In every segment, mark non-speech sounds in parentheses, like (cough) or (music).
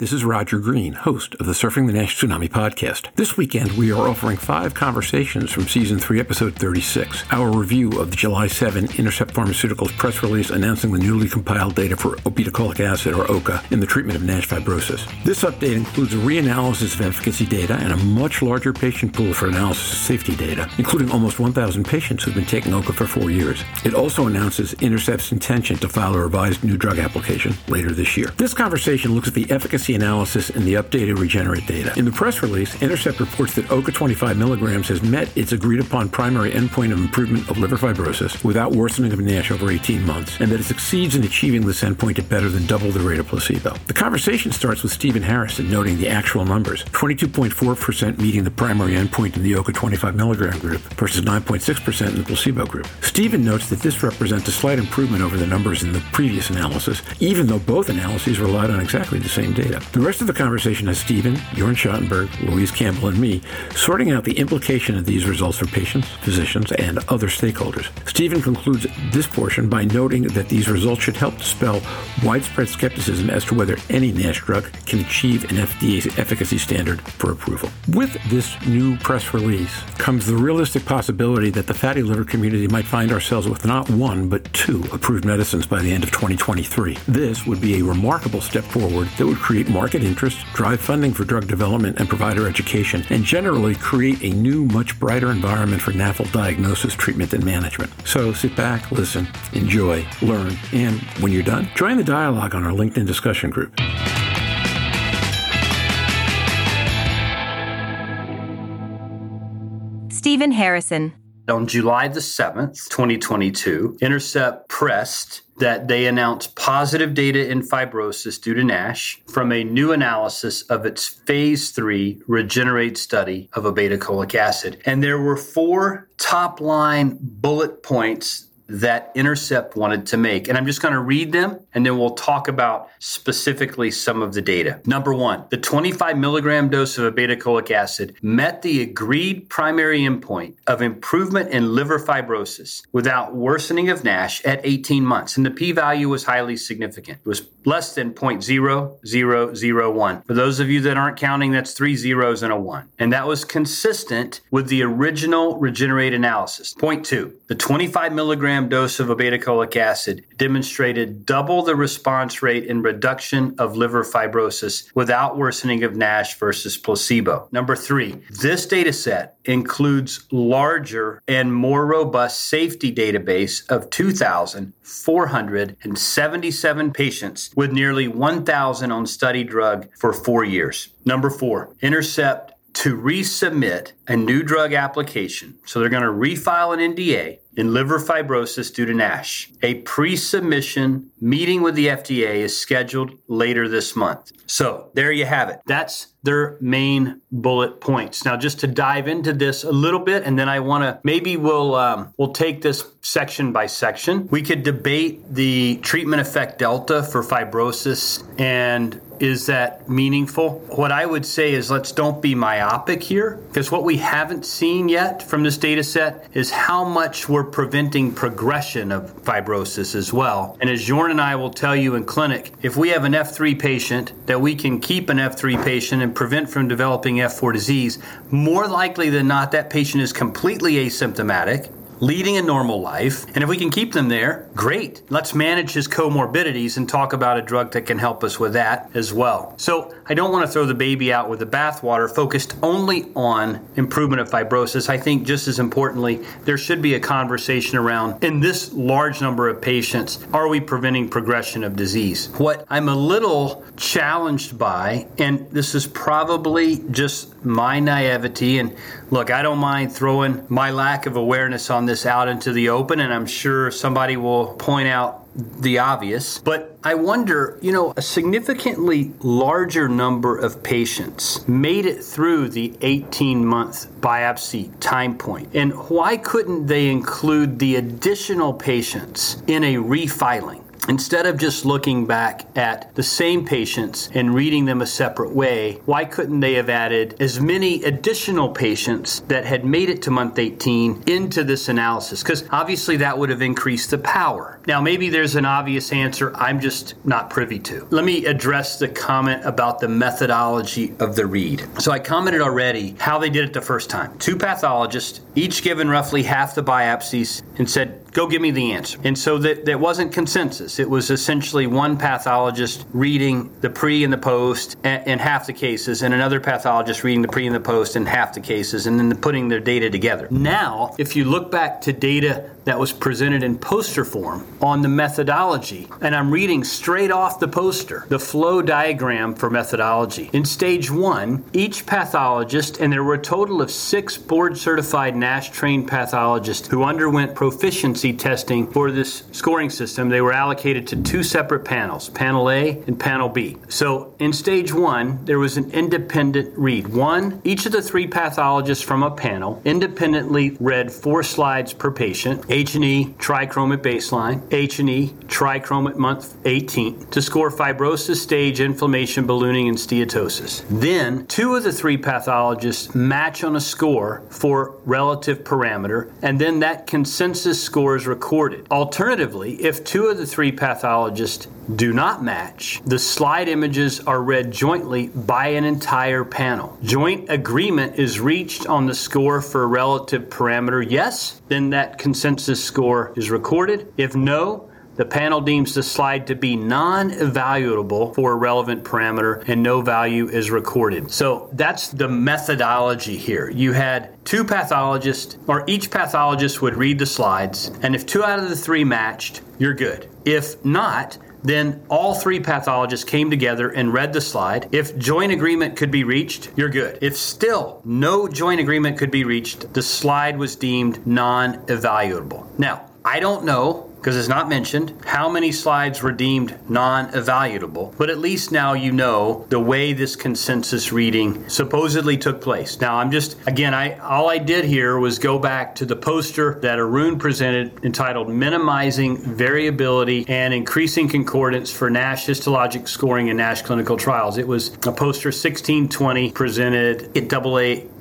this is Roger Green, host of the Surfing the Nash Tsunami podcast. This weekend, we are offering five conversations from season three, episode 36, our review of the July 7 Intercept Pharmaceuticals press release announcing the newly compiled data for obeticholic acid, or OCA, in the treatment of NASH fibrosis. This update includes a reanalysis of efficacy data and a much larger patient pool for analysis of safety data, including almost 1,000 patients who've been taking OCA for four years. It also announces Intercept's intention to file a revised new drug application later this year. This conversation looks at the efficacy analysis and the updated Regenerate data. In the press release, Intercept reports that OCA 25 milligrams has met its agreed upon primary endpoint of improvement of liver fibrosis without worsening of NASH over 18 months, and that it succeeds in achieving this endpoint at better than double the rate of placebo. The conversation starts with Stephen Harrison noting the actual numbers 22.4% meeting the primary endpoint in the OCA 25 milligram group versus 9.6% in the placebo group. Stephen notes that this represents a slight improvement over the numbers in the previous analysis, even though both analyses relied on exactly the same data. The rest of the conversation has Stephen, Jorn Schattenberg, Louise Campbell, and me sorting out the implication of these results for patients, physicians, and other stakeholders. Stephen concludes this portion by noting that these results should help dispel widespread skepticism as to whether any NASH drug can achieve an FDA efficacy standard for approval. With this new press release comes the realistic possibility that the fatty liver community might find ourselves with not one, but two approved medicines by the end of 2023. This would be a remarkable step forward that would create market interest, drive funding for drug development and provider education, and generally create a new, much brighter environment for NAFL diagnosis, treatment, and management. So sit back, listen, enjoy, learn, and when you're done, join the dialogue on our LinkedIn discussion group. Stephen Harrison. On July the 7th, 2022, Intercept pressed that they announced positive data in fibrosis due to NASH from a new analysis of its phase three Regenerate study of obeticholic acid. And there were four top line bullet points that Intercept wanted to make. And I'm just going to read them and then we'll talk about specifically some of the data. Number one, the 25 milligram dose of a beta obeticholic acid met the agreed primary endpoint of improvement in liver fibrosis without worsening of NASH at 18 months. And the p value was highly significant. It was less than 0.0001. For those of you that aren't counting, that's three zeros and a one. And that was consistent with the original Regenerate analysis. Point two, the 25 milligram milligram dose of obeticholic acid demonstrated double the response rate in reduction of liver fibrosis without worsening of NASH versus placebo. Number three, this data set includes larger and more robust safety database of 2,477 patients with nearly 1,000 on study drug for four years. Number four, Intercept to resubmit a new drug application. So they're going to refile an NDA in liver fibrosis due to NASH. A pre submission meeting with the FDA is scheduled later this month. So there you have it. That's their main bullet points. Now, just to dive into this a little bit, and then I want to maybe we'll um, we'll take this section by section. We could debate the treatment effect delta for fibrosis and is that meaningful? What I would say is let's don't be myopic here because what we haven't seen yet from this data set is how much we're preventing progression of fibrosis as well. And as Jorn and I will tell you in clinic, if we have an F3 patient that we can keep an F3 patient and prevent from developing F4 disease, more likely than not, that patient is completely asymptomatic leading a normal life. And if we can keep them there, great. Let's manage his comorbidities and talk about a drug that can help us with that as well. So I don't want to throw the baby out with the bathwater focused only on improvement of fibrosis. I think just as importantly, there should be a conversation around in this large number of patients, are we preventing progression of disease? What I'm a little challenged by, and this is probably just my naivety, and look, I don't mind throwing my lack of awareness on this out into the open, and I'm sure somebody will point out the obvious. But I wonder, you know, a significantly larger number of patients made it through the 18 month biopsy time point. And why couldn't they include the additional patients in a refiling? Instead of just looking back at the same patients and reading them a separate way, why couldn't they have added as many additional patients that had made it to month 18 into this analysis? Because obviously that would have increased the power. Now, maybe there's an obvious answer I'm just not privy to. Let me address the comment about the methodology of the read. So I commented already how they did it the first time. Two pathologists, each given roughly half the biopsies, and said, go give me the answer. And so that, that wasn't consensus. It was essentially one pathologist reading the pre and the post in half the cases, and another pathologist reading the pre and the post in half the cases, and then putting their data together. Now, if you look back to data that was presented in poster form on the methodology, and I'm reading straight off the poster the flow diagram for methodology. In stage one, each pathologist, and there were a total of six board certified NASH trained pathologists who underwent proficiency testing for this scoring system, they were allocated to two separate panels, panel A and panel B. So in stage one, there was an independent read. One, each of the three pathologists from a panel independently read four slides per patient, H&E, trichrome at baseline, H&E, trichrome at month 18, to score fibrosis stage, inflammation, ballooning, and steatosis. Then, two of the three pathologists match on a score for relative parameter, and then that consensus score score is recorded. Alternatively, if two of the three pathologists do not match, the slide images are read jointly by an entire panel. Joint agreement is reached on the score for a relative parameter. Yes, then that consensus score is recorded. If no, the panel deems the slide to be non evaluable for a relevant parameter and no value is recorded. So that's the methodology here. You had two pathologists, or each pathologist would read the slides, and if two out of the three matched, you're good. If not, then all three pathologists came together and read the slide. If joint agreement could be reached, you're good. If still no joint agreement could be reached, the slide was deemed non evaluable. Now, I don't know because it's not mentioned how many slides were deemed non evaluable, but at least now you know the way this consensus reading supposedly took place. Now, I'm just, again, I all I did here was go back to the poster that Arun presented entitled Minimizing Variability and Increasing Concordance for NASH Histologic Scoring in NASH Clinical Trials. It was a poster 1620 presented at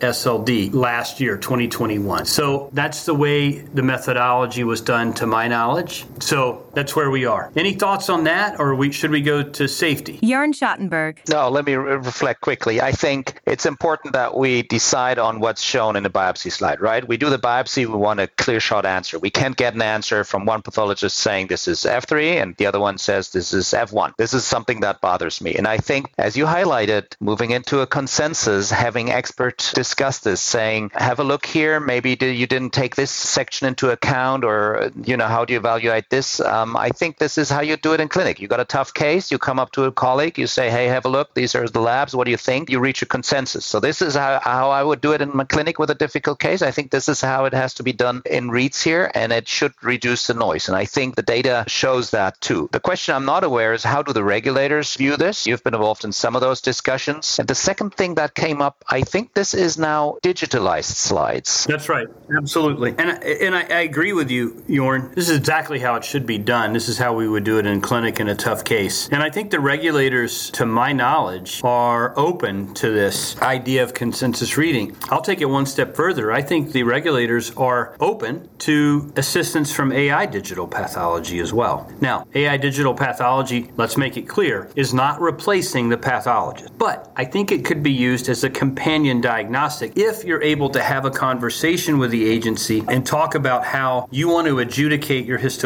AASLD last year, 2021. So that's the way the methodology was done to my knowledge. So that's where we are. Any thoughts on that, or we, should we go to safety? Jörn Schattenberg. No, let me re- reflect quickly. I think it's important that we decide on what's shown in the biopsy slide, right? We do the biopsy, we want a clear shot answer. We can't get an answer from one pathologist saying this is F3 and the other one says this is F1. This is something that bothers me. And I think, as you highlighted, moving into a consensus, having experts discuss this, saying, have a look here, maybe you didn't take this section into account, or, you know, how do you evaluate evaluate this. Um, Um, I think this is how you do it in clinic. You got a tough case, you come up to a colleague, you say, hey, have a look. These are the labs. What do you think? You reach a consensus. So this is how, how I would do it in my clinic with a difficult case. I think this is how it has to be done in reads here, and it should reduce the noise. And I think the data shows that too. The question I'm not aware is how do the regulators view this? You've been involved in some of those discussions. And the second thing that came up, I think this is now digitalized slides. That's right. Absolutely. And, and I, I agree with you, Jörn. This is exactly how it should be done. This is how we would do it in clinic in a tough case. And I think the regulators, to my knowledge, are open to this idea of consensus reading. I'll take it one step further. I think the regulators are open to assistance from AI digital pathology as well. Now, AI digital pathology, let's make it clear, is not replacing the pathologist. But I think it could be used as a companion diagnostic if you're able to have a conversation with the agency and talk about how you want to adjudicate your history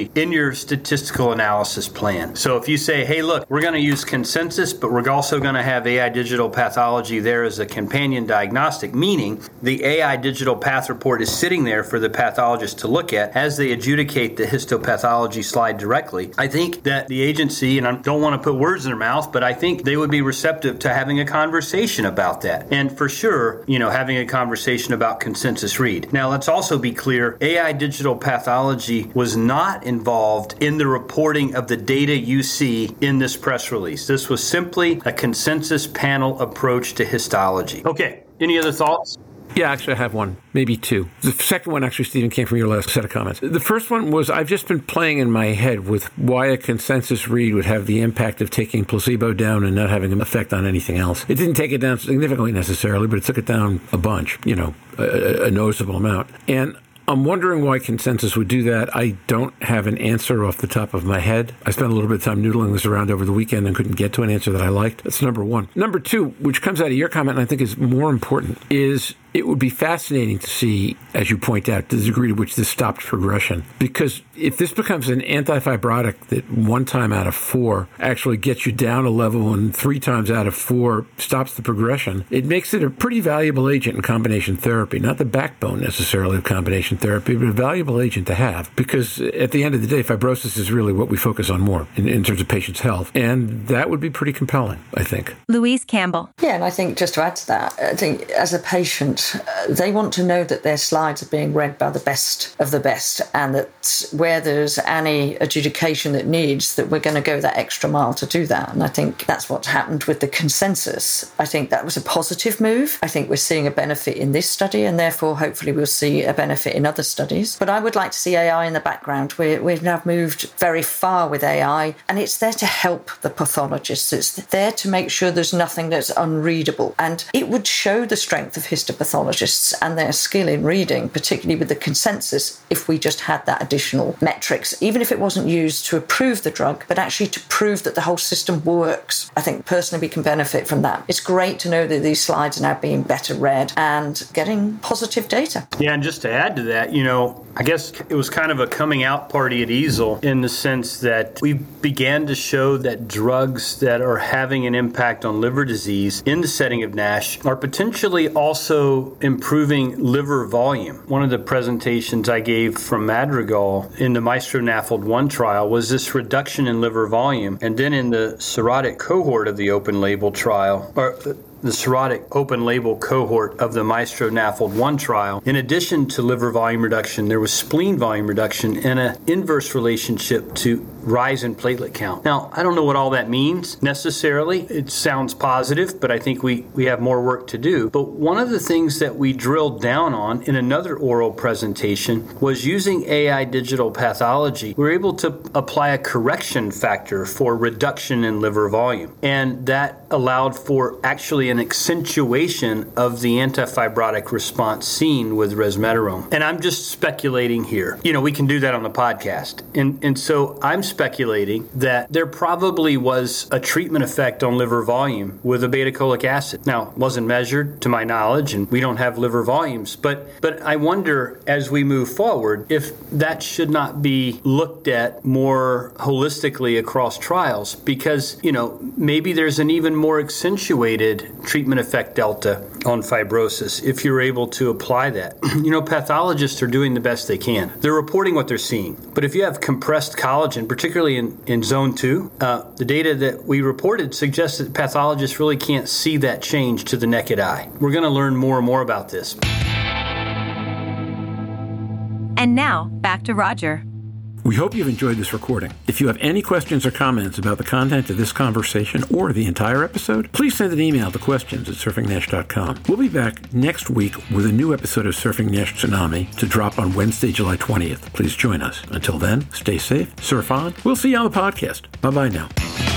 histopathology in your statistical analysis plan. So if you say, hey, look, we're going to use consensus, but we're also going to have AI digital pathology there as a companion diagnostic, meaning the AI digital path report is sitting there for the pathologist to look at as they adjudicate the histopathology slide directly. I think that the agency, and I don't want to put words in their mouth, but I think they would be receptive to having a conversation about that. And for sure, you know, having a conversation about consensus read. Now, let's also be clear AI digital pathology was not involved in the reporting of the data you see in this press release. This was simply a consensus panel approach to histology. Okay, any other thoughts? Yeah, actually, I have one, maybe two. The second one, actually, Stephen, came from your last set of comments. The first one was I've just been playing in my head with why a consensus read would have the impact of taking placebo down and not having an effect on anything else. It didn't take it down significantly necessarily, but it took it down a bunch, you know, a, a noticeable amount. And I'm wondering why consensus would do that. I don't have an answer off the top of my head. I spent a little bit of time noodling this around over the weekend and couldn't get to an answer that I liked. That's number one. Number two, which comes out of your comment and I think is more important, is it would be fascinating to see, as you point out, the degree to which this stopped progression. Because if this becomes an antifibrotic that one time out of four actually gets you down a level and three times out of four stops the progression, it makes it a pretty valuable agent in combination therapy. Not the backbone necessarily of combination therapy, but a valuable agent to have. Because at the end of the day, fibrosis is really what we focus on more in, in terms of patients' health. And that would be pretty compelling, I think. Louise Campbell. Yeah, and I think just to add to that, I think as a patient, uh, they want to know that their slides are being read by the best of the best and that where there's any adjudication that needs that we're going to go that extra mile to do that. And i think that's what's happened with the consensus. I think that was a positive move. I think we're seeing a benefit in this study and therefore hopefully we'll see a benefit in other studies. But i would like to see ai in the background. We're, we've now moved very far with ai and it's there to help the pathologists. It's there to make sure there's nothing that's unreadable. And it would show the strength of histopathology pathologists and their skill in reading, particularly with the consensus, if we just had that additional metrics, even if it wasn't used to approve the drug, but actually to prove that the whole system works. I think personally we can benefit from that. It's great to know that these slides are now being better read and getting positive data. Yeah, and just to add to that, you know, I guess it was kind of a coming out party at EASL in the sense that we began to show that drugs that are having an impact on liver disease in the setting of NASH are potentially also improving liver volume. One of the presentations I gave from Madrigal in the Maestro NAFLD 1 trial was this reduction in liver volume. And then in the cirrhotic cohort of the open label trial, or the cirrhotic open label cohort of the Maestro NAFLD 1 trial, in addition to liver volume reduction, there was spleen volume reduction and an inverse relationship to rise in platelet count. Now, I don't know what all that means necessarily. It sounds positive, but I think we, we have more work to do. But one of the things that we drilled down on in another oral presentation was using AI digital pathology. we're able to apply a correction factor for reduction in liver volume. And that allowed for actually an accentuation of the antifibrotic response seen with resmetirom. And I'm just speculating here. You know, we can do that on the podcast. And, and so I'm speculating that there probably was a treatment effect on liver volume with obeticholic acid. Now, wasn't measured to my knowledge, and we don't have liver volumes, but but I wonder as we move forward if that should not be looked at more holistically across trials because, you know, maybe there's an even more accentuated treatment effect delta on fibrosis if you're able to apply that. (clears throat) you know, pathologists are doing the best they can. They're reporting what they're seeing. But if you have compressed collagen, particularly in, in zone two, uh, the data that we reported suggests that pathologists really can't see that change to the naked eye. We're going to learn more and more about this. And now, back to Roger. We hope you've enjoyed this recording. If you have any questions or comments about the content of this conversation or the entire episode, please send an email to questions at surfingnash.com. We'll be back next week with a new episode of Surfing Nash Tsunami to drop on Wednesday, July 20th. Please join us. Until then, stay safe, surf on. We'll see you on the podcast. Bye bye now.